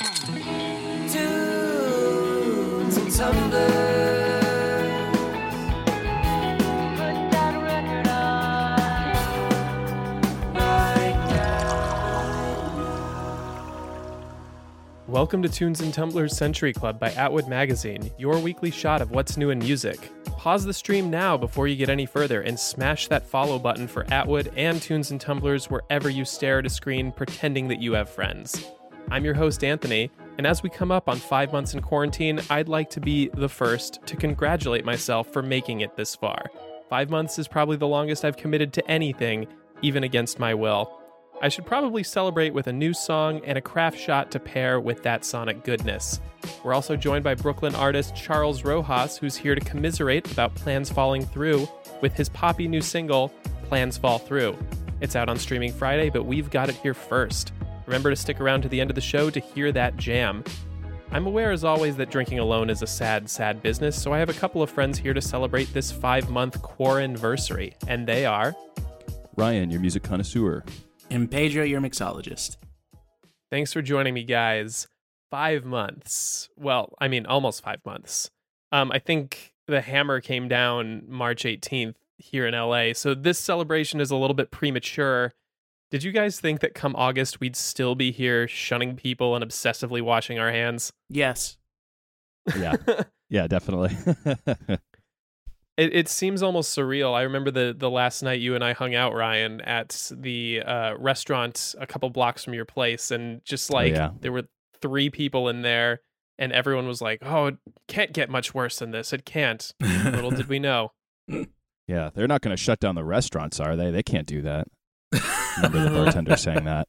And tumblers. Welcome to Tunes and Tumblers Century Club by Atwood Magazine, your weekly shot of what's new in music. Pause the stream now before you get any further and smash that follow button for Atwood and Tunes and Tumblers wherever you stare at a screen pretending that you have friends. I'm your host, Anthony, and as we come up on five months in quarantine, I'd like to be the first to congratulate myself for making it this far. Five months is probably the longest I've committed to anything, even against my will. I should probably celebrate with a new song and a craft shot to pair with that sonic goodness. We're also joined by Brooklyn artist Charles Rojas, who's here to commiserate about plans falling through with his poppy new single, Plans Fall Through. It's out on streaming Friday, but we've got it here first. Remember to stick around to the end of the show to hear that jam. I'm aware, as always, that drinking alone is a sad, sad business, so I have a couple of friends here to celebrate this five month quaranniversary, and they are. Ryan, your music connoisseur. And Pedro, your mixologist. Thanks for joining me, guys. Five months. Well, I mean, almost five months. Um, I think the hammer came down March 18th here in LA, so this celebration is a little bit premature. Did you guys think that come August we'd still be here shunning people and obsessively washing our hands? Yes. Yeah, yeah, definitely. It, it seems almost surreal. I remember the the last night you and I hung out, Ryan, at the uh, restaurant a couple blocks from your place, and just like yeah. there were three people in there, and everyone was like, "Oh, it can't get much worse than this. It can't." Little did we know. yeah, they're not going to shut down the restaurants, are they? They can't do that. Remember the bartender saying that.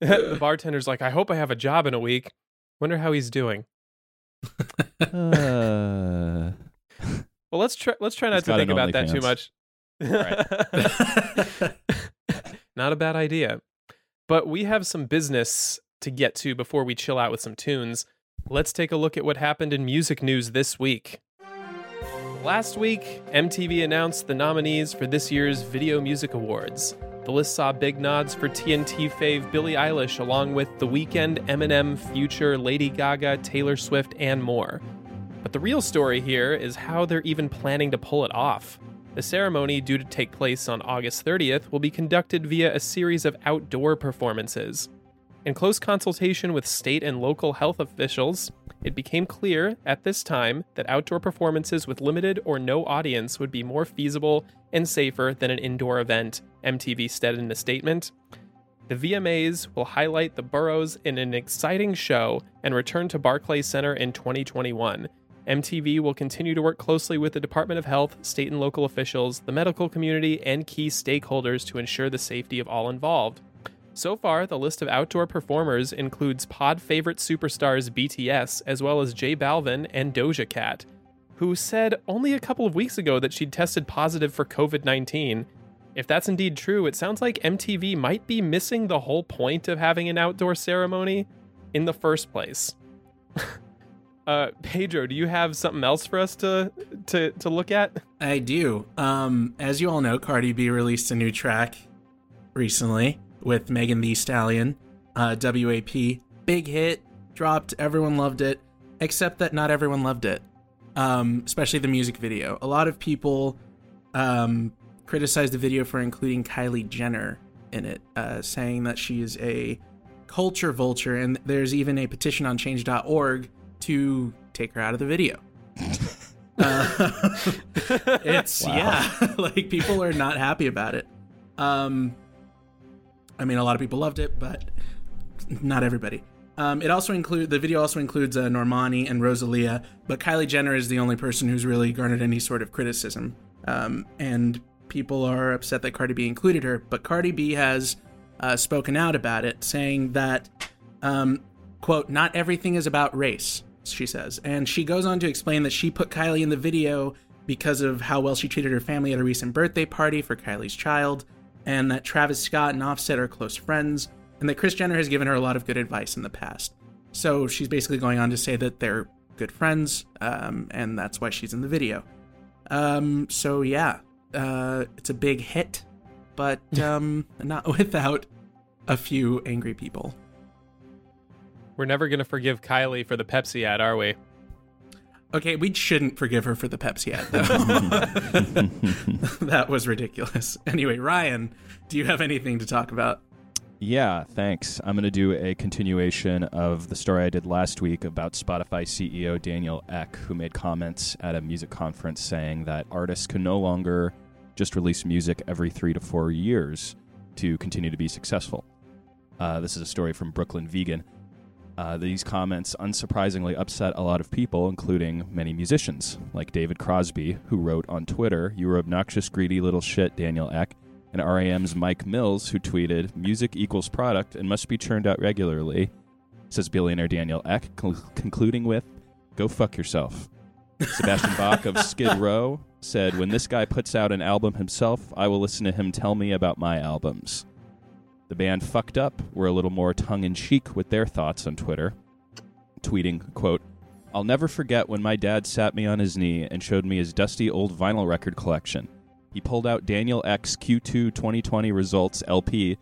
the bartender's like, "I hope I have a job in a week. Wonder how he's doing." Uh, Well, let's try. Let's try not He's to think about that too OnlyFans. much. not a bad idea. But we have some business to get to before we chill out with some tunes. Let's take a look at what happened in music news this week. Last week, MTV announced the nominees for this year's Video Music Awards. The list saw big nods for TNT fave Billie Eilish, along with The Weeknd, Eminem, Future, Lady Gaga, Taylor Swift, and more. But the real story here is how they're even planning to pull it off. The ceremony, due to take place on August 30th, will be conducted via a series of outdoor performances. In close consultation with state and local health officials, it became clear at this time that outdoor performances with limited or no audience would be more feasible and safer than an indoor event, MTV said in a statement. The VMAs will highlight the boroughs in an exciting show and return to Barclays Center in 2021. MTV will continue to work closely with the Department of Health, state and local officials, the medical community, and key stakeholders to ensure the safety of all involved. So far, the list of outdoor performers includes pod favorite superstars BTS, as well as J Balvin and Doja Cat, who said only a couple of weeks ago that she'd tested positive for COVID 19. If that's indeed true, it sounds like MTV might be missing the whole point of having an outdoor ceremony in the first place. uh, Pedro, do you have something else for us to to to look at? I do. Um, as you all know, Cardi B released a new track recently with Megan Thee Stallion, uh, WAP. Big hit, dropped, everyone loved it, except that not everyone loved it, um, especially the music video. A lot of people um, criticized the video for including Kylie Jenner in it, uh, saying that she is a culture vulture, and there's even a petition on change.org to take her out of the video. uh, it's yeah, like people are not happy about it. Um, I mean, a lot of people loved it, but not everybody. Um, it also include the video also includes uh, Normani and Rosalia, but Kylie Jenner is the only person who's really garnered any sort of criticism. Um, and people are upset that Cardi B included her, but Cardi B has uh, spoken out about it, saying that, um, quote, not everything is about race, she says. And she goes on to explain that she put Kylie in the video because of how well she treated her family at a recent birthday party for Kylie's child, and that Travis Scott and Offset are close friends, and that Kris Jenner has given her a lot of good advice in the past. So she's basically going on to say that they're good friends, um, and that's why she's in the video. Um, so yeah, uh, it's a big hit, but um, not without a few angry people. We're never going to forgive Kylie for the Pepsi ad, are we? Okay, we shouldn't forgive her for the Pepsi ad, though. that was ridiculous. Anyway, Ryan, do you have anything to talk about? Yeah, thanks. I'm going to do a continuation of the story I did last week about Spotify CEO Daniel Ek, who made comments at a music conference saying that artists can no longer just release music every three to four years to continue to be successful. Uh, this is a story from Brooklyn Vegan. Uh, these comments unsurprisingly upset a lot of people, including many musicians, like David Crosby, who wrote on Twitter, You were obnoxious, greedy little shit, Daniel Ek, and R.E.M.'s Mike Mills, who tweeted, Music equals product and must be churned out regularly, says billionaire Daniel Ek, cl- concluding with, Go fuck yourself. Sebastian Bach of Skid Row said, When this guy puts out an album himself, I will listen to him tell me about my albums. The band Fucked Up were a little more tongue in cheek with their thoughts on Twitter, tweeting, quote, I'll never forget when my dad sat me on his knee and showed me his dusty old vinyl record collection. He pulled out Daniel Ek's Q2 2020 Results LP.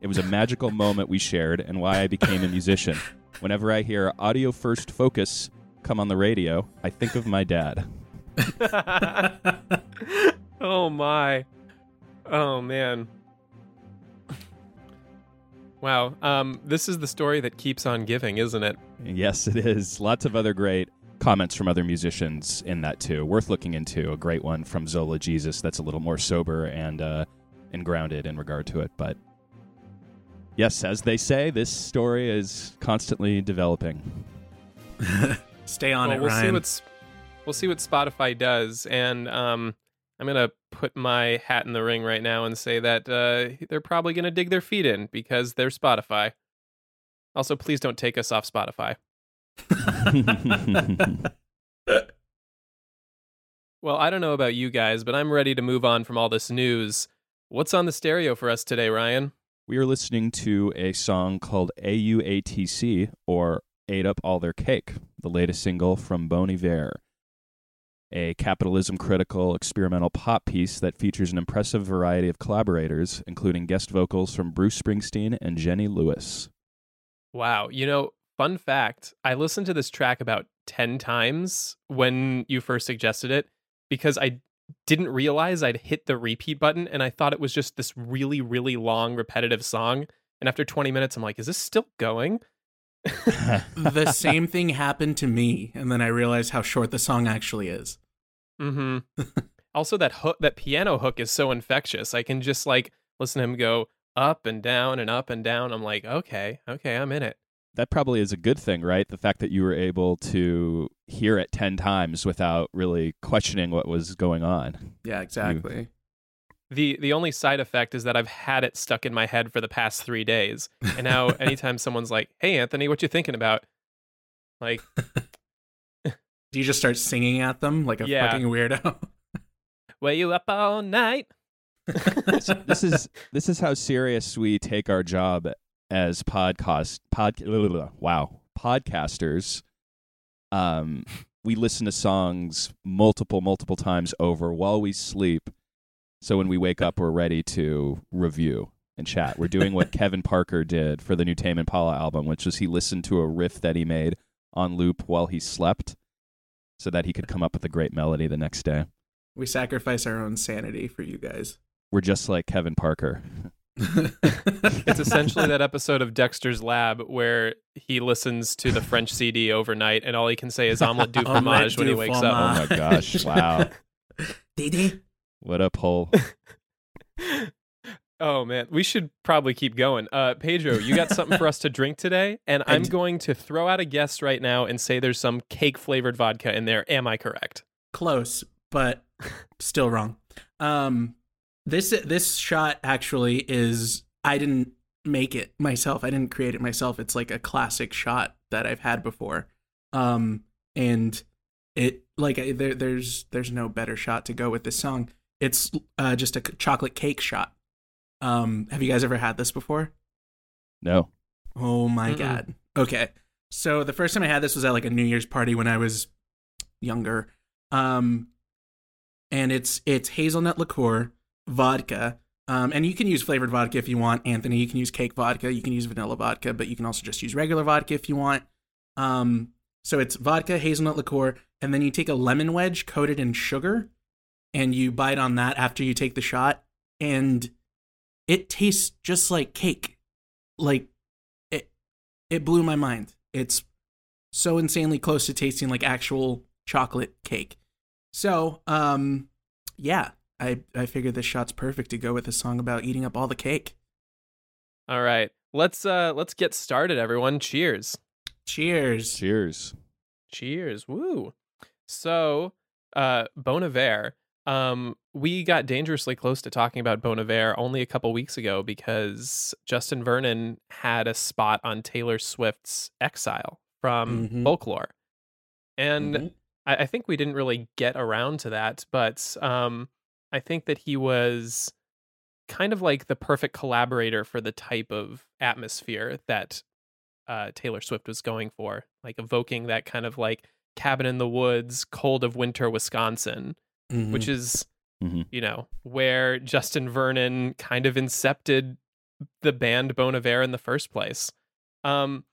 It was a magical moment we shared and why I became a musician. Whenever I hear Audio First Focus come on the radio, I think of my dad. oh my. Oh man. Wow. Um, this is the story that keeps on giving, isn't it? Yes, it is. Lots of other great comments from other musicians in that too. Worth looking into. A great one from Zola Jesus that's a little more sober and uh, and grounded in regard to it. But yes, as they say, this story is constantly developing. Stay on well, it, we'll see Ryan. what's we'll see what Spotify does, and um, I'm gonna put my hat in the ring right now and say that uh, they're probably gonna dig their feet in because they're Spotify. Also, please don't take us off Spotify. Well, I don't know about you guys, but I'm ready to move on from all this news. What's on the stereo for us today, Ryan? we are listening to a song called AUATC or Ate Up All Their Cake, the latest single from Bon Iver. A capitalism critical experimental pop piece that features an impressive variety of collaborators, including guest vocals from Bruce Springsteen and Jenny Lewis. Wow. You know, fun fact I listened to this track about 10 times when you first suggested it because I didn't realize I'd hit the repeat button and I thought it was just this really, really long, repetitive song. And after 20 minutes, I'm like, is this still going? the same thing happened to me, and then I realized how short the song actually is. Hmm also, that hook, that piano hook is so infectious. I can just like listen to him go up and down and up and down. I'm like, okay, okay, I'm in it. that probably is a good thing, right? The fact that you were able to hear it 10 times without really questioning what was going on. Yeah, exactly. The the only side effect is that I've had it stuck in my head for the past three days. And now anytime someone's like, Hey Anthony, what you thinking about? Like, Do you just start singing at them like a Yeah. fucking weirdo? were you up all night? this, this is this is how serious we take our job as podcast pod wow podcasters um we listen to songs multiple multiple times over while we sleep so when we wake up we're ready to review and chat we're doing what kevin parker did for the new tame impala album which was he listened to a riff that he made on loop while he slept so that he could come up with a great melody the next day we sacrifice our own sanity for you guys. we're just like kevin parker It's essentially that episode of Dexter's Lab where he listens to the French CD overnight and all he can say is omelette du fromage when he wakes up. Oh my gosh! Wow, Didi. what a pull! Oh man, we should probably keep going. Uh, Pedro, you got something for us to drink today, and I'm going to throw out a guess right now and say there's some cake flavored vodka in there. Am I correct? Close, but still wrong. Um, this this shot actually is I didn't make it myself. I didn't create it myself. It's like a classic shot that I've had before. Um, and it like I- there there's there's no better shot to go with this song. It's uh, just a chocolate cake shot. Um, have you guys ever had this before? No, Oh my Mm-mm. god. Okay. So the first time I had this was at like a New Year's party when I was younger. Um and it's it's hazelnut liqueur, vodka. Um and you can use flavored vodka if you want, Anthony. You can use cake vodka, you can use vanilla vodka, but you can also just use regular vodka if you want. Um so it's vodka, hazelnut liqueur, and then you take a lemon wedge coated in sugar and you bite on that after you take the shot and it tastes just like cake. Like it it blew my mind. It's so insanely close to tasting like actual chocolate cake. So, um yeah, I I figured this shot's perfect to go with a song about eating up all the cake. All right, let's uh let's get started, everyone. Cheers. Cheers. cheers. Cheers. Woo. So, uh, Bon Iver, um, we got dangerously close to talking about Bon Iver only a couple weeks ago because Justin Vernon had a spot on Taylor Swift's Exile from Mhm. Folklore. And Mhm. I, I think we didn't really get around to that, but um, I think that he was kind of like the perfect collaborator for the type of atmosphere that uh, Taylor Swift was going for, like evoking that kind of like cabin in the woods, cold of winter Wisconsin, Mhm. which is, Mhm. you know, where Justin Vernon kind of incepted the band Bon Iver in the first place. Um,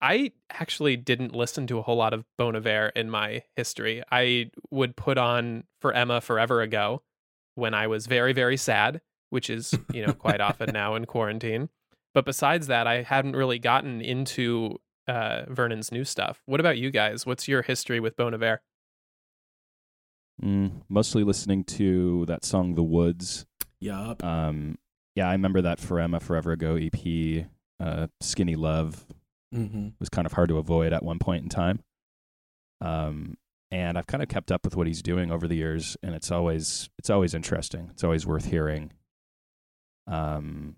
I actually didn't listen to a whole lot of Bon Iver in my history. I would put on For Emma Forever Ago when I was very, very sad, which is, you know, quite often now in quarantine. But besides that, I hadn't really gotten into uh, Vernon's new stuff. What about you guys? What's your history with Bon Iver? Mm, mostly listening to that song "The Woods." Yup. Um, yeah, I remember that For Emma Forever Ago EP. Uh, "Skinny Love" Mm-hmm. was kind of hard to avoid at one point in time. Um, and I've kind of kept up with what he's doing over the years, and it's always it's always interesting. It's always worth hearing. Um,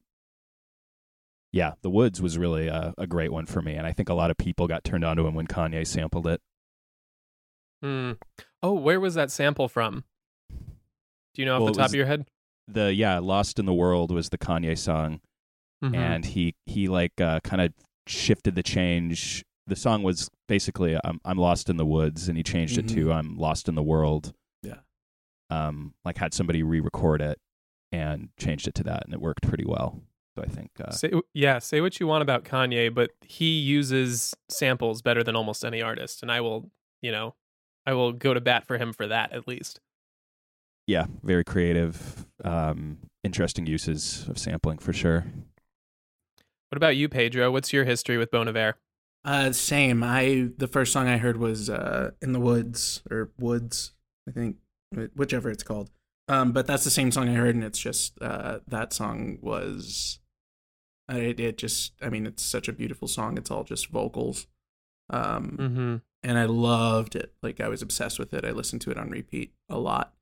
yeah, The Woods was really a, a great one for me, and I think a lot of people got turned onto him when Kanye sampled it. Hmm. Oh, where was that sample from? Do you know off Well, the top of your head? The yeah, "Lost in the World" was the Kanye song, Mhm. and he he like uh, kind of shifted the change. The song was basically "I'm I'm lost in the woods," and he changed it to "I'm lost in the world." Yeah. Um, like had somebody re-record it and changed it to that, and it worked pretty well. So I think uh, Say, yeah, say what you want about Kanye, but he uses samples better than almost any artist, and I will, you know, I will go to bat for him for that at least. yeah, very creative, um, interesting uses of sampling for sure. What about you, Pedro? What's your history with Bon Iver? Uh, same. I the first song I heard was uh, "In the Woods" or "Woods," I think, whichever it's called. Um, but that's the same song I heard, and it's just uh, that song was. uh, It, it just, I mean, it's such a beautiful song. It's all just vocals, um, Mm-hmm. And I loved it. Like I was obsessed with it. I listened to it on repeat a lot.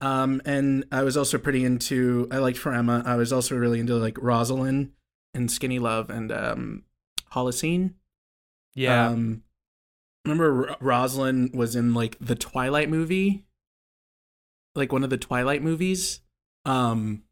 Um, and I was also pretty into. I liked For Emma. I was also really into like Roslyn and Skinny Love and um, Holocene. Yeah, Um, remember R- Roslyn was in like the Twilight movie, like one of the Twilight movies. Um,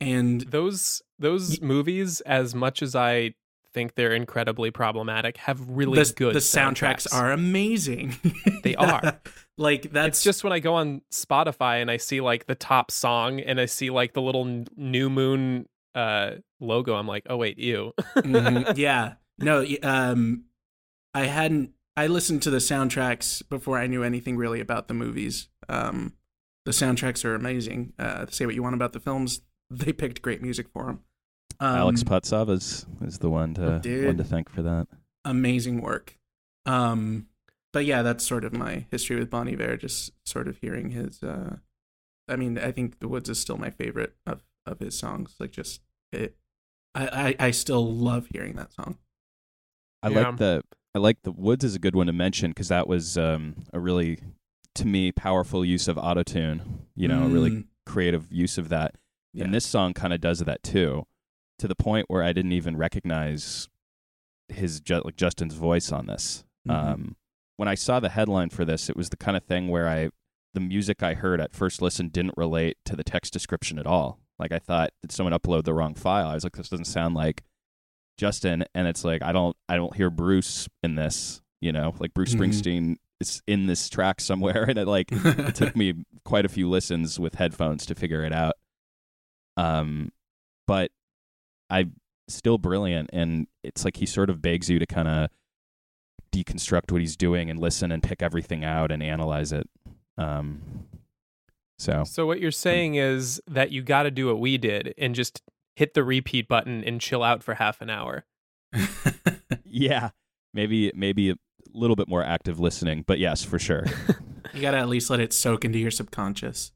and those those movies, as much as I think they're incredibly problematic, have really the, good the soundtracks are amazing. They are. like that's it's just when I go on Spotify and I see like the top song and I see like the little new moon uh logo, I'm like, oh wait, ew. Mhm. yeah. No, um, I hadn't. I listened to the soundtracks before I knew anything really about the movies. Um, the soundtracks are amazing. Uh, say what you want about the films, they picked great music for them. Alex Um, is, is the one to Dude. one to thank for that. amazing work. Um, but yeah, that's sort of my history with Bon Iver. Just sort of hearing his. Uh, I mean, I think The Woods is still my favorite of of his songs. Like, just it. I I, I still love hearing that song. I Yeah. like the I like the Woods is a good one to mention because that was um, a really to me powerful use of autotune. You know, a really Mm, creative use of that. yeah. And this song kind of does that too, to the point where I didn't even recognize his like Justin's voice on this. Mhm. Um, when I saw the headline for this, it was the kind of thing where I the music I heard at first listen didn't relate to the text description at all. Like I thought, did someone upload the wrong file? I was like, this doesn't sound like Justin, and it's like I don't I don't hear Bruce in this. You know, like Bruce Mhm. Springsteen is in this track somewhere, and it like it took me quite a few listens with headphones to figure it out. Um, but I still brilliant, and it's like he sort of begs you to kind of deconstruct what he's doing and listen and pick everything out and analyze it. Um, so So what you're saying is that you got to do what we did and just hit the repeat button and chill out for half an hour. yeah, maybe maybe a little bit more active listening, but yes, for sure. you gotta at least let it soak into your subconscious.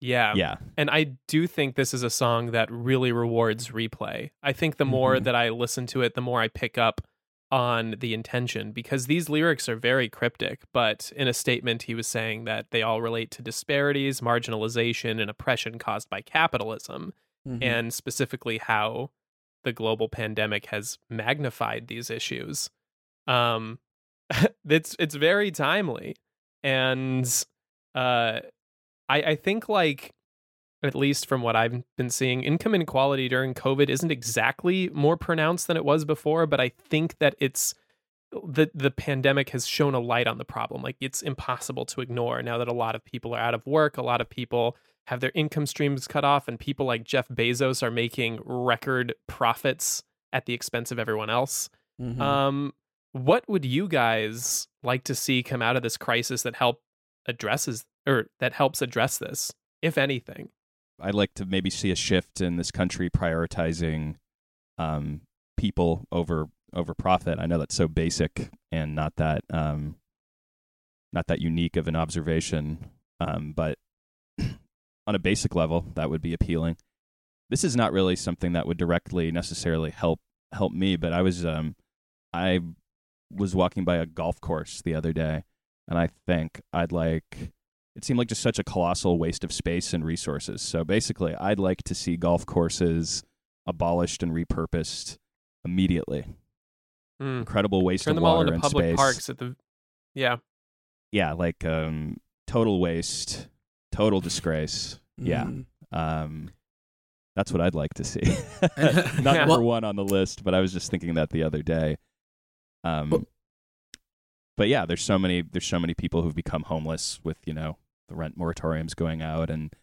Yeah. yeah, And I do think this is a song that really rewards replay. I think the more Mhm. that I listen to it, the more I pick up on the intention because these lyrics are very cryptic. But in a statement, he was saying that they all relate to disparities, marginalization, and oppression caused by capitalism, Mhm. and specifically how the global pandemic has magnified these issues. Um, it's it's very timely, and uh, I I think like at least from what I've been seeing, income inequality during COVID isn't exactly more pronounced than it was before, but I think that it's the the pandemic has shown a light on the problem. Like it's impossible to ignore now that a lot of people are out of work, a lot of people have their income streams cut off, and people like Jeff Bezos are making record profits at the expense of everyone else. Mhm. Um, what would you guys like to see come out of this crisis that help addresses or that helps address this, if anything? I'd like to maybe see a shift in this country prioritizing um, people over over profit. I know that's so basic and not that um, not that unique of an observation, um, but on a basic level, that would be appealing. This is not really something that would directly necessarily help help me, but I was um, I was walking by a golf course the other day, and I think I'd like it seemed like just such a colossal waste of space and resources. So basically, I'd like to see golf courses abolished and repurposed immediately. Mm. Incredible waste Turn of them all into and public space. parks at the yeah. Yeah, like um, total waste, total disgrace. Yeah, Mhm. um, that's what I'd like to see. Yeah. Not number Well- one on the list, but I was just thinking that the other day. Um, Well- but yeah, there's so many there's so many people who've become homeless with you know the rent moratoriums going out, and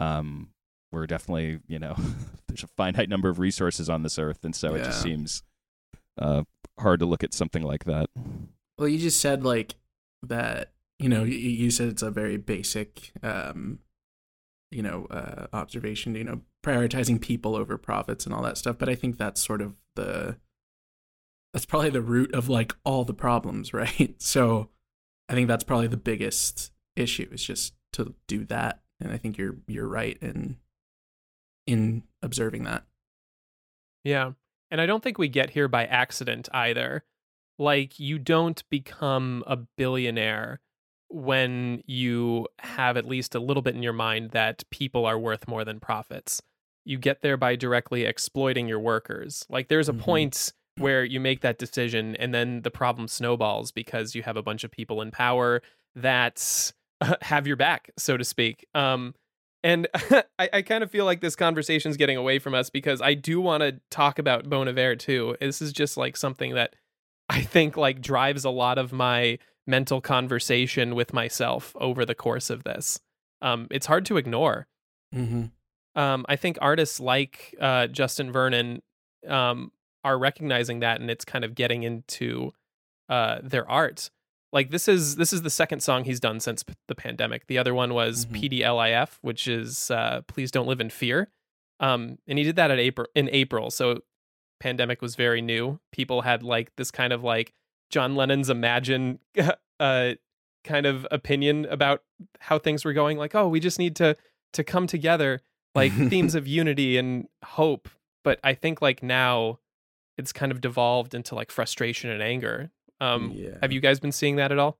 um, we're definitely you know there's a finite number of resources on this earth, and so it just seems uh, hard to look at something like that. Well, you just said like that. You know, you, you said it's a very basic, um, you know, uh, observation. You know, prioritizing people over profits and all that stuff. But I think that's sort of the that's probably the root of like all the problems, right? So I think that's probably the biggest issue is just to do that. And I think you're you're right in in observing that. Yeah. And I don't think we get here by accident either. Like, you don't become a billionaire when you have at least a little bit in your mind that people are worth more than profits. You get there by directly exploiting your workers. Like, there's a Mhm. point where you make that decision and then the problem snowballs because you have a bunch of people in power that have your back, so to speak. Um, and I, I kind of feel like this conversation's getting away from us because I do want to talk about Bon Iver too. This is just like something that I think like drives a lot of my mental conversation with myself over the course of this. Um, it's hard to ignore. Mm-hmm. Um, I think artists like uh, Justin Vernon um, are recognizing that, and it's kind of getting into uh, their art. Like this is this is the second song he's done since p- the pandemic. The other one was Mhm. PDLIF, which is uh, "Please Don't Live in Fear." Um, and he did that at April in April. So pandemic was very new. People had like this kind of like John Lennon's Imagine uh kind of opinion about how things were going. Like, oh, we just need to to come together, like themes of unity and hope. But I think like now it's kind of devolved into like frustration and anger. Um, Yeah. have you guys been seeing that at all?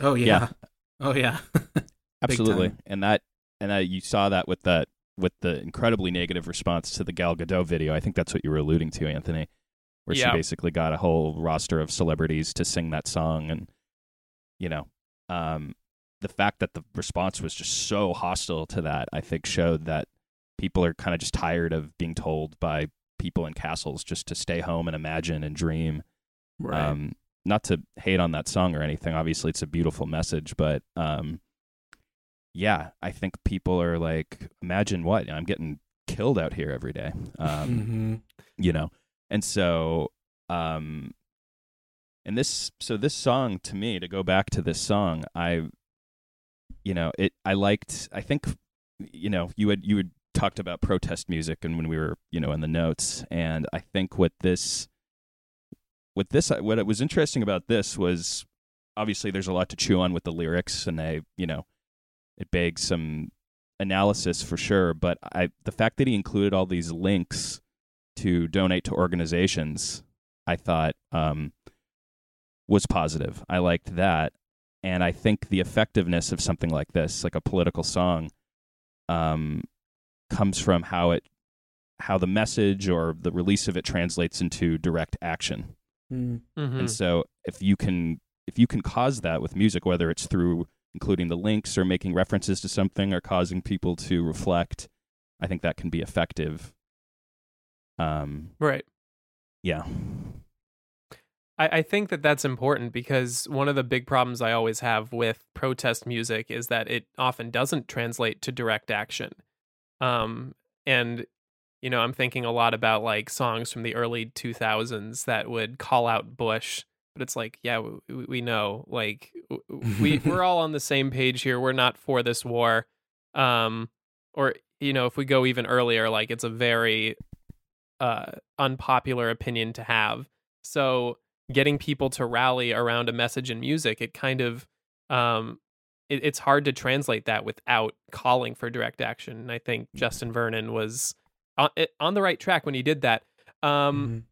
Oh yeah. Yeah. Oh yeah. Absolutely, time. and that and that you saw that with that with the incredibly negative response to the Gal Gadot video. I think that's what you were alluding to, Anthony, where Yeah. she basically got a whole roster of celebrities to sing that song, and you know, um, the fact that the response was just so hostile to that, I think, showed that people are kind of just tired of being told by people in castles just to stay home and imagine and dream. Right. Um, not to hate on that song or anything. Obviously, it's a beautiful message, but um, yeah, I think people are like, imagine what I'm getting killed out here every day. Um, hmm you know, and so, um, and this, so this song to me, to go back to this song, I, you know, it, I liked. I think, you know, you had you had talked about protest music, and when we were, you know, in the notes, and I think what this with this what it was interesting about this was obviously there's a lot to chew on with the lyrics and they you know it begs some analysis for sure. But i the fact that he included all these links to donate to organizations i thought um was positive. I liked that. And i think the effectiveness of something like this like a political song um comes from how it how the message or the release of it translates into direct action Mm. Mhm. and so if you can if you can cause that with music, whether it's through including the links or making references to something or causing people to reflect, I think that can be effective. Um, Right. yeah. I, I think that that's important because one of the big problems I always have with protest music is that it often doesn't translate to direct action. Um, and, you know, I'm thinking a lot about like songs from the early 2000s that would call out Bush, but it's like, yeah, we, we know, like, we, we're all on the same page here. We're not for this war. Um, or, you know, if we go even earlier, like, it's a very uh, unpopular opinion to have. So, getting people to rally around a message in music, it kind of um it, it's hard to translate that without calling for direct action. And I think Justin Vernon was on, on the right track when he did that. Um Mhm.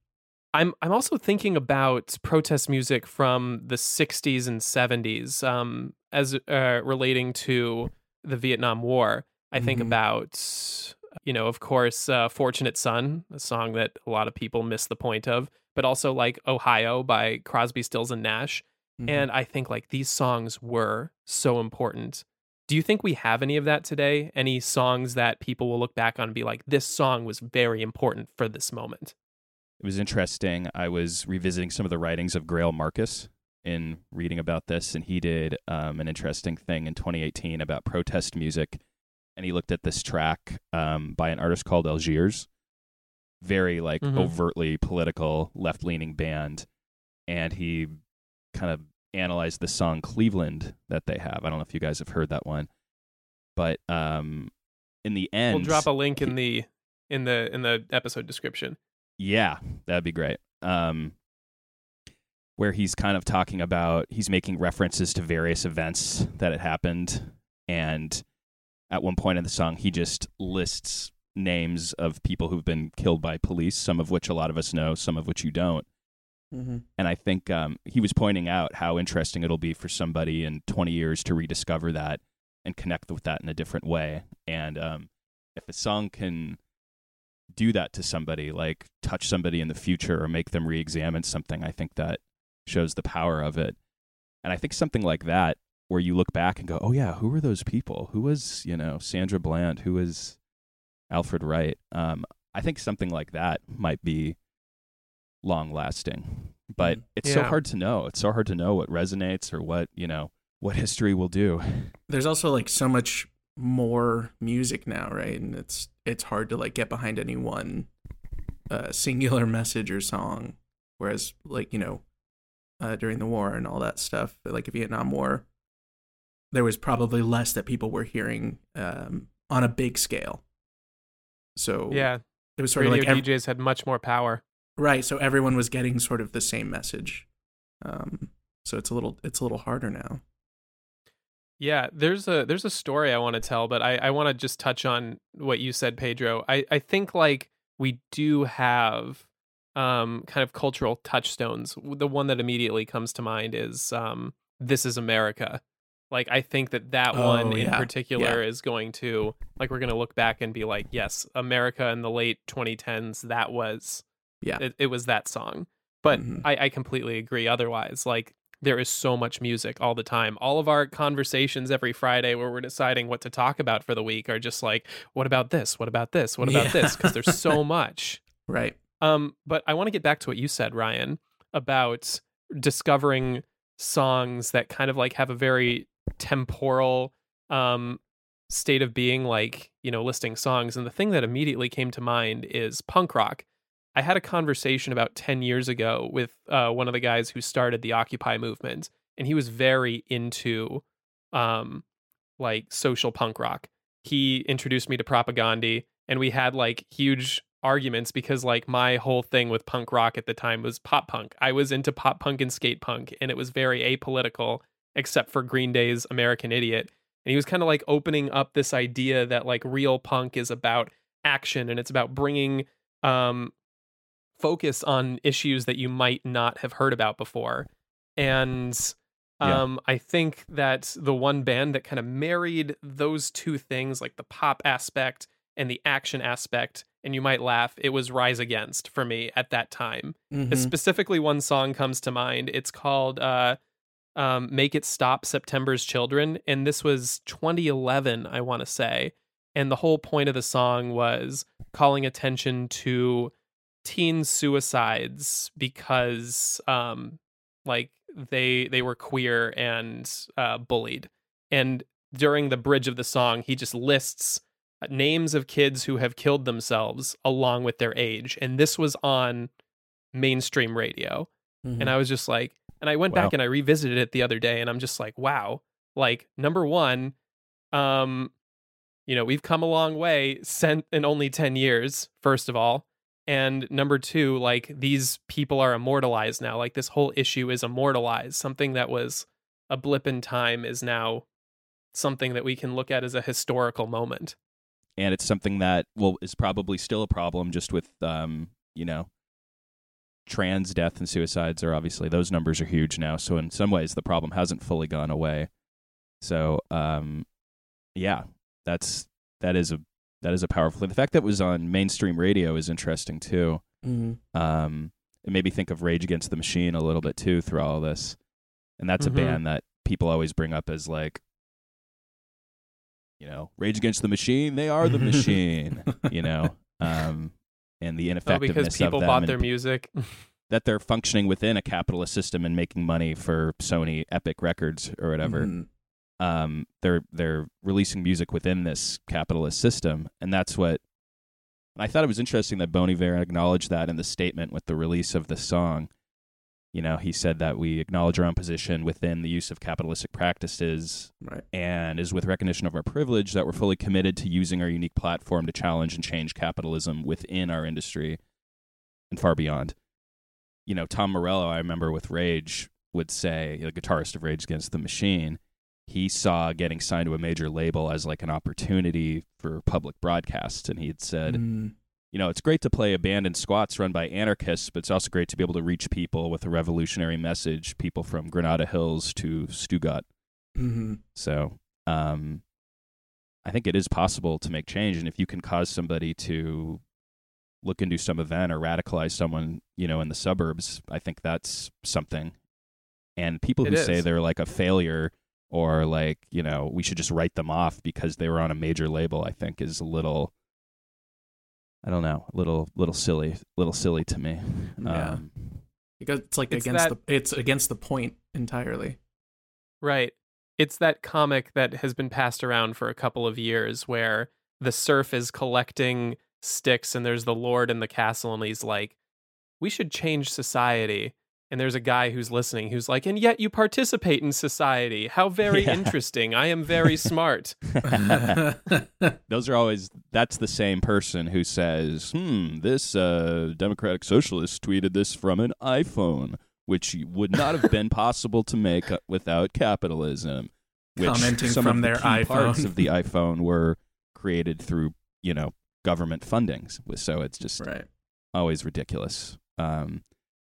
I'm I'm also thinking about protest music from the 60s and 70s um as uh, relating to the Vietnam War. I think Mhm. about you know, of course, uh, Fortunate Son, a song that a lot of people miss the point of, but also like Ohio by Crosby, Stills and Nash. Mhm. And I think like these songs were so important. Do you think we have any of that today? Any songs that people will look back on and be like, this song was very important for this moment? It was interesting. I was revisiting some of the writings of Greil Marcus in reading about this, and he did um, an interesting thing in 2018 about protest music. And he looked at this track um, by an artist called Algiers, very like Mhm. overtly political, left leaning band. And he kind of analyzed the song Cleveland that they have. I don't know if you guys have heard that one. But um, in the end, we'll drop a link in the in the in the episode description. Yeah, that'd be great. Um, where he's kind of talking about, he's making references to various events that had happened. And at one point in the song, he just lists names of people who've been killed by police, some of which a lot of us know, some of which you don't. Mhm. And I think um, he was pointing out how interesting it'll be for somebody in 20 years to rediscover that and connect with that in a different way. And um, if a song can do that to somebody, like touch somebody in the future or make them re examine something, I think that shows the power of it. And I think something like that, where you look back and go, oh, yeah, who were those people? Who was, you know, Sandra Bland? Who was Alfred Wright? Um, I think something like that might be long lasting. But Mm. it's so hard to know. It's so hard to know what resonates or what, you know, what history will do. There's also like so much more music now, right? And it's it's hard to like get behind any one uh, singular message or song. Whereas like you know, uh, during the war and all that stuff, like the Vietnam War, there was probably less that people were hearing um, on a big scale. So Yeah, it was sort of like ev- DJs had much more power. Right. So everyone was getting sort of the same message. Um, so it's a little it's a little harder now. Yeah, there's a there's a story I want to tell, but I, I want to just touch on what you said, Pedro. I, I think like we do have um kind of cultural touchstones. The one that immediately comes to mind is um This is America. Like I think that that Oh, one in yeah, particular is going to like we're going to look back and be like, yes, America in the late 2010s, that was Yeah. it, it was that song. But Mhm. I, I completely agree. Otherwise, like there is so much music all the time. All of our conversations every Friday where we're deciding what to talk about for the week are just like, what about this? What about this? What about Yeah. this? Because there's so much. Right. Um, but I want to get back to what you said, Ryan, about discovering songs that kind of like have a very temporal um state of being like you know listing songs and the thing that immediately came to mind is punk rock i had a conversation about 10 years ago with uh, one of the guys who started the occupy movement and he was very into um like social punk rock. He introduced me to Propagandhi and we had like huge arguments because like my whole thing with punk rock at the time was pop punk. I was into pop punk and skate punk and it was very apolitical except for green day's american idiot. And he was kind of like opening up this idea that like real punk is about action and it's about bringing um focus on issues that you might not have heard about before and Yeah. um i think that the one band that kind of married those two things like the pop aspect and the action aspect and you might laugh it was rise against for me at that time Mhm. specifically one song comes to mind it's called uh um, make it stop september's children and this was 2011 i want to say and the whole point of the song was calling attention to teen suicides because um like they they were queer and uh bullied. And during the bridge of the song he just lists names of kids who have killed themselves along with their age. And this was on mainstream radio. Mhm. and I was just like, and I went Wow. back and I revisited it the other day, and I'm just like, wow, like number one, um, you know, we've come a long way sent in only ten years, first of all, and number two, like these people are immortalized now. Like this whole issue is immortalized. Something that was a blip in time is now something that we can look at as a historical moment. and it's something that well is probably still a problem just with um you know trans death and suicides are obviously those numbers are huge now so in some ways the problem hasn't fully gone away so um yeah that's that is a that is a powerful thing. the fact that it was on mainstream radio is interesting too Mhm. um it made me think of rage against the machine a little bit too through all this and that's Mhm. a band that people always bring up as like you know rage against the machine they are the machine you know um and the Oh, ineffectiveness because people bought their music. that they're functioning within a capitalist system and making money for Sony Epic Records or whatever Mhm. Um, they're they're releasing music within this capitalist system, and that's what. And I thought it was interesting that Bon Iver acknowledged that in the statement with the release of the song. You know, he said that we acknowledge our own position within the use of capitalistic practices, Right. and is with recognition of our privilege that we're fully committed to using our unique platform to challenge and change capitalism within our industry and far beyond. You know, Tom Morello, I remember with Rage, would say, the guitarist of Rage Against the Machine, he saw getting signed to a major label as like an opportunity for public broadcasts. And he had said, Mm. you know, it's great to play abandoned squats run by anarchists, but it's also great to be able to reach people with a revolutionary message, people from Granada Hills to Stuttgart. Mhm. So um, I think it is possible to make change. And if you can cause somebody to look into some event or radicalize someone, you know, in the suburbs, I think that's something. And people who say they're like a failure or like, you know, we should just write them off because they were on a major label, I think is a little I don't know, a little little silly, little silly to me. Yeah. Um, Because it's like It's against that- the it's against the point entirely. Right. It's that comic that has been passed around for a couple of years where the serf is collecting sticks and there's the lord in the castle and he's like, we should change society. And there's a guy who's listening who's like, and yet you participate in society. How very Yeah. interesting. I am very smart. Those are always that's the same person who says, "Hmm, this uh, democratic socialist tweeted this from an iPhone, which would not have been possible to make uh, without capitalism." Which Commenting some from of the their key parts of the iPhone were created through, you know, government fundings. So it's just right. always ridiculous. Um,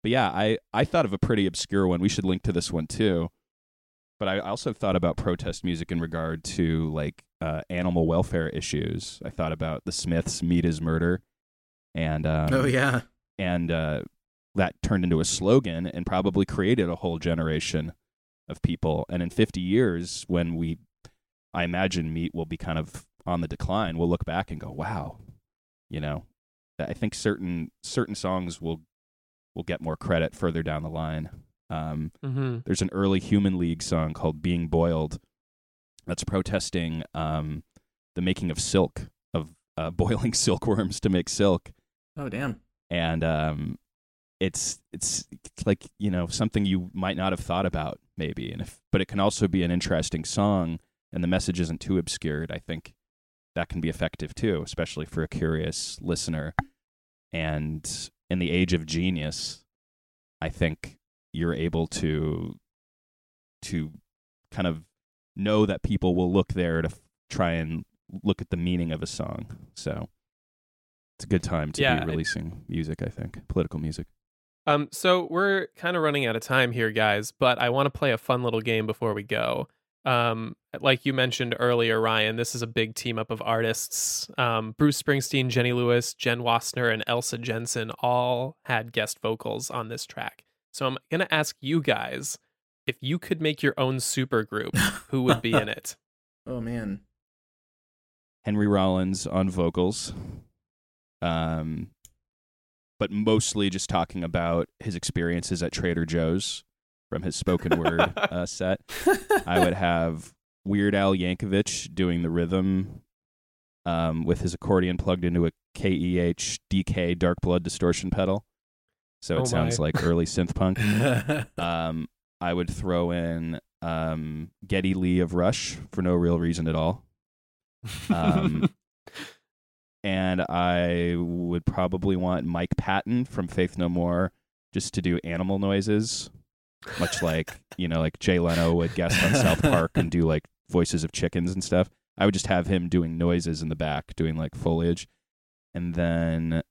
but yeah, I, I thought of a pretty obscure one. We should link to this one too. But I also thought about protest music in regard to like uh, animal welfare issues. I thought about the Smiths' "Meat is Murder," and um, oh yeah. and uh, that turned into a slogan and probably created a whole generation of people. And in 50 years, when we, I imagine meat will be kind of on the decline, we'll look back and go, "Wow," you know. I think certain certain songs will will get more credit further down the line. Um, hmm there's an early Human League song called "Being Boiled" that's protesting um, the making of silk, of uh, boiling silkworms to make silk Oh damn. and um, it's it's like you know something you might not have thought about maybe, and if but it can also be an interesting song, and the message isn't too obscured. I think that can be effective too, especially for a curious listener. And in the age of genius, I think you're able to to kind of know that people will look there to f- try and look at the meaning of a song. So it's a good time to Yeah, be releasing music, I think, political music. Um, so we're kind of running out of time here, guys, but I want to play a fun little game before we go. Um, like you mentioned earlier, Ryan, this is a big team up of artists. Um, Bruce Springsteen, Jenny Lewis, Jenn Wasner, and Elsa Jensen all had guest vocals on this track. So I'm going to ask you guys if you could make your own super group, who would be in it? Oh man. Henry Rollins on vocals, um, but mostly just talking about his experiences at Trader Joe's from his spoken word uh, set. I would have Weird Al Yankovic doing the rhythm um, with his accordion plugged into a KEH DK Dark Blood distortion pedal. So it Oh sounds like early synth punk. Um, I would throw in um, Geddy Lee of Rush for no real reason at all. Um, and I would probably want Mike Patton from Faith No More just to do animal noises, much like you know, like Jay Leno would guest on South Park and do like voices of chickens and stuff. I would just have him doing noises in the back, doing like foliage, and then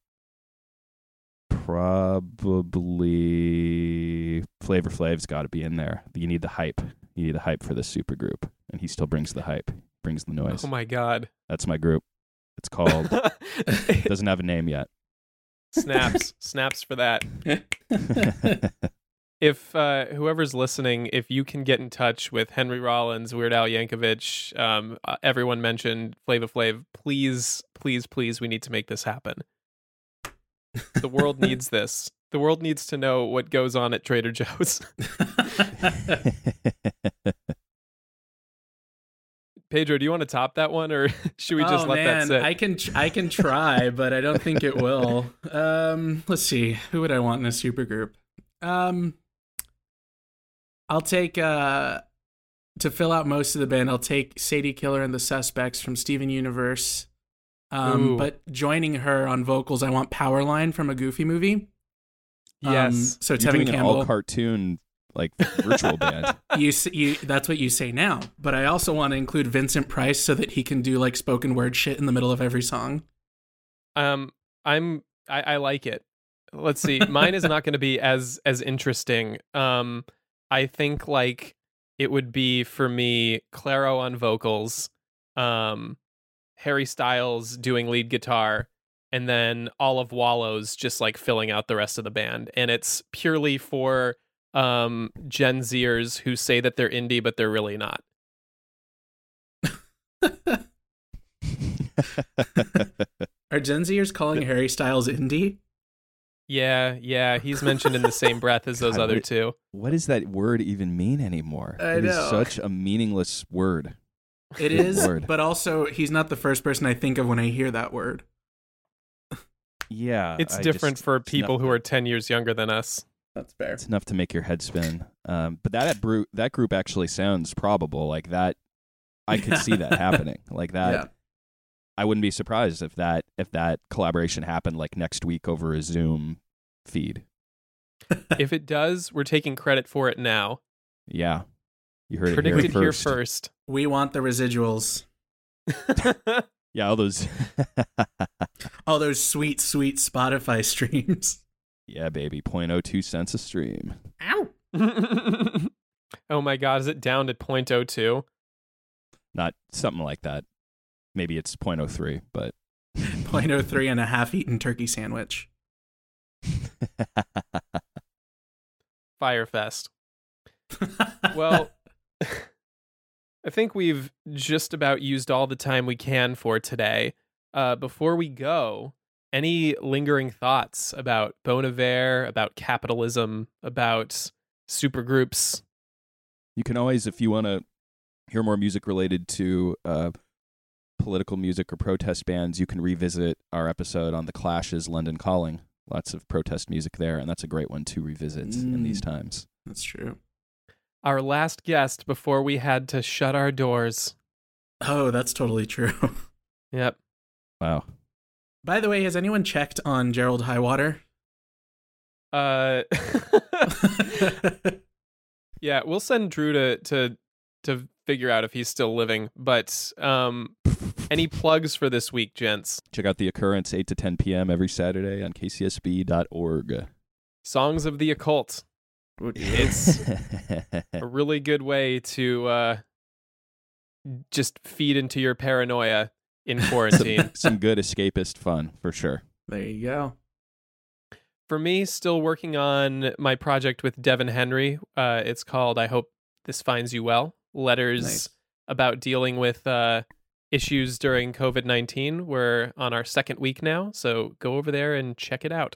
probably Flavor Flav's got to be in there. You need the hype. You need the hype for this super group, and he still brings the hype, brings the noise. oh my God. That's my group. It's called. doesn't have a name yet. snaps, snaps for that. if uh, whoever's listening, if you can get in touch with Henry Rollins, Weird Al Yankovic, um, uh, everyone mentioned Flavor Flav, please, please, please, we need to make this happen. The world needs this. The world needs to know what goes on at Trader Joe's. Pedro, do you want to top that one, or should we just oh, let man. that sit? I can I can try, but I don't think it will. Um, let's see. Who would I want in a supergroup? Um, I'll take uh to fill out most of the band. I'll take Sadie Killer and the Suspects from Steven Universe. Um, Ooh. but joining her on vocals, I want Powerline from a Goofy movie. Um, yes. so You're Tevin doing an Campbell. all cartoon like virtual band. you, you that's what you say now but i also want to include vincent price so that he can do like spoken word shit in the middle of every song Um, I'm I, I like it. Let's see. Mine is not going to be as as interesting. Um, I think like it would be for me Clairo on vocals, um, Harry Styles doing lead guitar, and then all of Wallows just like filling out the rest of the band. And it's purely for um Gen Zers who say that they're indie but they're really not. are gen zers calling harry styles indie Yeah, yeah, he's mentioned in the same breath as those God, other what- two. what does that word even mean anymore? I It is know. such a meaningless word. it Good is lord. but also he's not the first person i think of when i hear that word Yeah, It's I different just- for people not- who are 10 years younger than us. That's fair. It's enough to make your head spin. Um, but that bru- that group actually sounds probable. Like that, I could see that happening. Like that, Yeah. I wouldn't be surprised if that if that collaboration happened like next week over a Zoom feed. if it does, we're taking credit for it now. Yeah, you heard Predicted it here here first. first. We want the residuals. Yeah, all those. All those sweet, sweet Spotify streams. yeah, baby, 0.02 cents a stream. Ow. oh my god, is it down to 0.02? Not something like that. Maybe it's 0.03, but 0.03 and a half eaten turkey sandwich. Fyre Fest. Well, I think we've just about used all the time we can for today. Uh, before we go, any lingering thoughts about Bon Iver, about capitalism, about supergroups? you can always, if you want to hear more music related to uh, political music or protest bands, you can revisit our episode on the Clash's London Calling. Lots of protest music there, and that's a great one to revisit in these Mm. times. That's true. Our last guest before we had to shut our doors. Oh, that's totally true. Yep. Wow. By the way, has anyone checked on Gerald Highwater? Uh, yeah, we'll send Drew to to to figure out if he's still living. But um, any plugs for this week, gents? Check out the occurrence 8 to 10 p.m. every Saturday on kcsb.org. Songs of the occult. It's a really good way to uh, just feed into your paranoia in quarantine. some good escapist fun for sure. There you go. For me, still working on my project with Devin Henry. Uh, it's called "I Hope This Finds You Well." Letters Nice. about dealing with uh, issues during COVID nineteen. We're on our second week now, so go over there and check it out.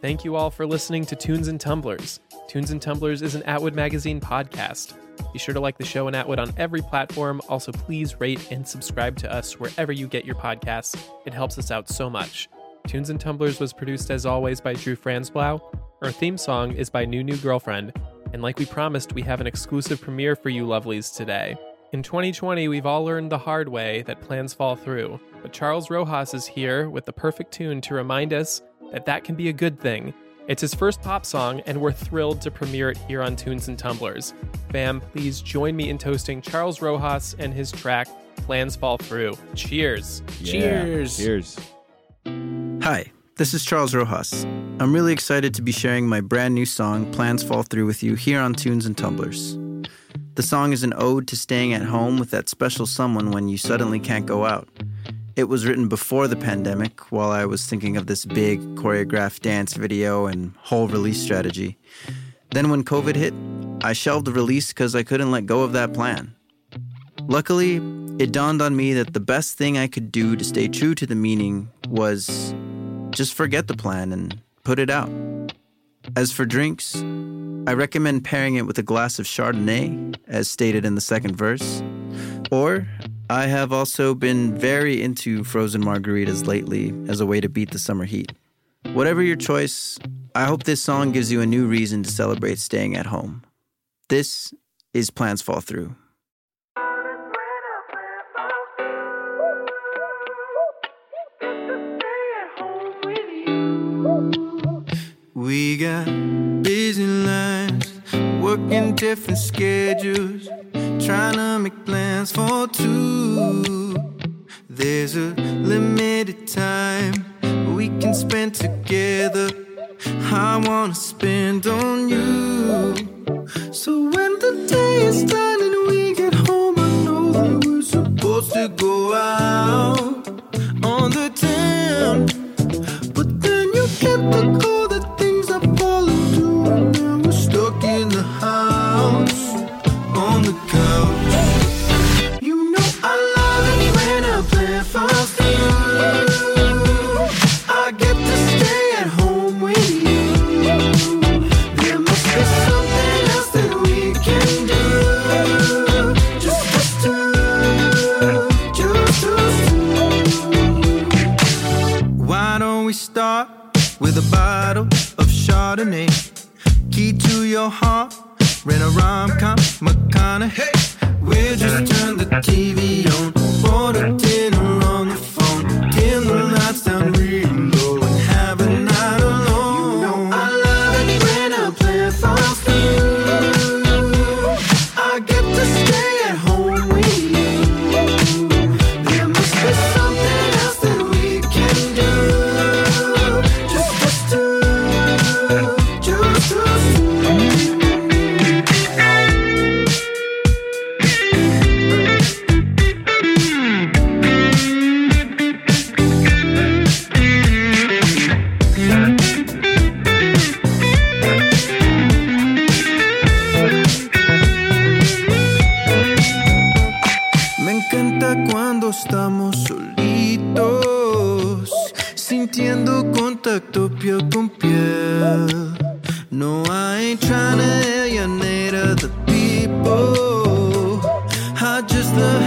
Thank you all for listening to Tunes and Tumblers. Tunes and Tumblers is an Atwood Magazine podcast. Be sure to like the show in Atwood on every platform. Also, please rate and subscribe to us wherever you get your podcasts. It helps us out so much. Tunes and Tumblers was produced as always by Drew Franzblau. Our theme song is by New New Girlfriend. And like we promised, we have an exclusive premiere for you lovelies today. In 2020, we've all learned the hard way that plans fall through. But Charles Rojas is here with the perfect tune to remind us that that can be a good thing. It's his first pop song, and we're thrilled to premiere it here on Tunes and Tumblers. Fam, please join me in toasting Charles Rojas and his track Plans Fall Through. Cheers. Yeah. Cheers. Cheers. Hi, this is Charles Rojas. I'm really excited to be sharing my brand new song, Plans Fall Through, with you here on Tunes and Tumblers. The song is an ode to staying at home with that special someone when you suddenly can't go out. It was written before the pandemic while I was thinking of this big choreographed dance video and whole release strategy. Then, when COVID hit, I shelved the release because I couldn't let go of that plan. Luckily, it dawned on me that the best thing I could do to stay true to the meaning was just forget the plan and put it out. As for drinks, I recommend pairing it with a glass of Chardonnay, as stated in the second verse. Or, I have also been very into frozen margaritas lately as a way to beat the summer heat. Whatever your choice, I hope this song gives you a new reason to celebrate staying at home. This is Plans Fall Through. We got busy lives, working different schedules, trying to make plans for two. There's a limited time we can spend together. I wanna spend on you. So when the day is done and we get home, I know that we're supposed to go out on the encanta cuando estamos solitos, sintiendo contacto piel con piel. No, I ain't trying to alienate other people. I just love